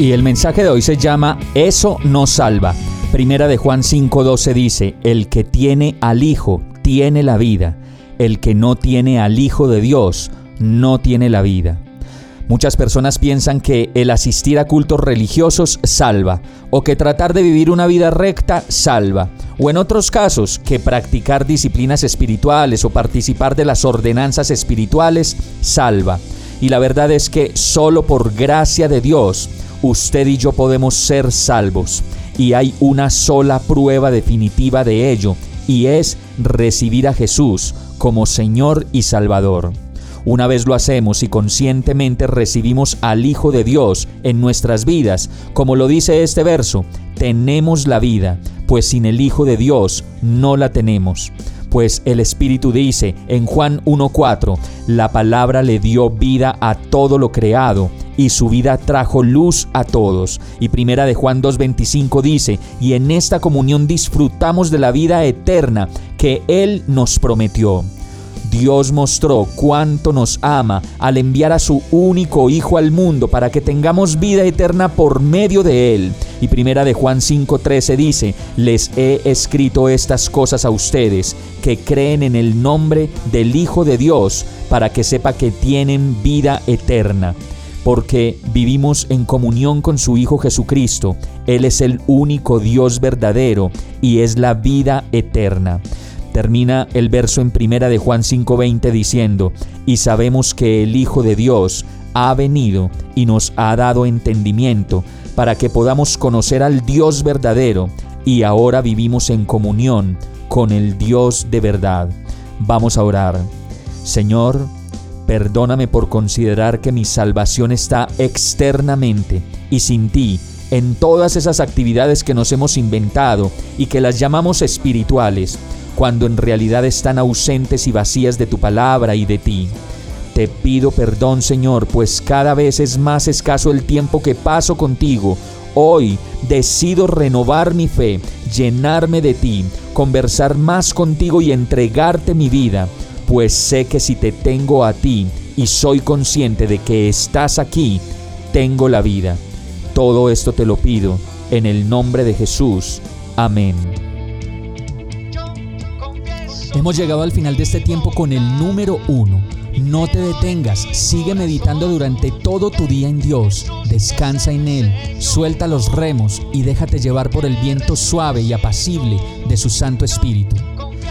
Y el mensaje de hoy se llama Eso no salva. Primera de Juan 5:12 dice, El que tiene al Hijo tiene la vida el que no tiene al Hijo de Dios no tiene la vida. Muchas personas piensan que el asistir a cultos religiosos salva, o que tratar de vivir una vida recta salva, o en otros casos que practicar disciplinas espirituales o participar de las ordenanzas espirituales salva. Y la verdad es que solo por gracia de Dios usted y yo podemos ser salvos. Y hay una sola prueba definitiva de ello, y es recibir a Jesús como Señor y Salvador. Una vez lo hacemos y conscientemente recibimos al Hijo de Dios en nuestras vidas, como lo dice este verso, tenemos la vida, pues sin el Hijo de Dios no la tenemos. Pues el Espíritu dice en Juan 1.4, la palabra le dio vida a todo lo creado y su vida trajo luz a todos. Y primera de Juan 2.25 dice, y en esta comunión disfrutamos de la vida eterna que Él nos prometió. Dios mostró cuánto nos ama al enviar a su único Hijo al mundo para que tengamos vida eterna por medio de Él. Y primera de Juan 5:13 dice, les he escrito estas cosas a ustedes que creen en el nombre del Hijo de Dios para que sepa que tienen vida eterna porque vivimos en comunión con su Hijo Jesucristo. Él es el único Dios verdadero y es la vida eterna. Termina el verso en primera de Juan 5:20 diciendo, y sabemos que el Hijo de Dios ha venido y nos ha dado entendimiento para que podamos conocer al Dios verdadero y ahora vivimos en comunión con el Dios de verdad. Vamos a orar. Señor, perdóname por considerar que mi salvación está externamente y sin ti en todas esas actividades que nos hemos inventado y que las llamamos espirituales cuando en realidad están ausentes y vacías de tu palabra y de ti. Te pido perdón, Señor, pues cada vez es más escaso el tiempo que paso contigo. Hoy decido renovar mi fe, llenarme de ti, conversar más contigo y entregarte mi vida, pues sé que si te tengo a ti y soy consciente de que estás aquí, tengo la vida. Todo esto te lo pido en el nombre de Jesús. Amén. Hemos llegado al final de este tiempo con el número uno. No te detengas, sigue meditando durante todo tu día en Dios, descansa en Él, suelta los remos y déjate llevar por el viento suave y apacible de su Santo Espíritu.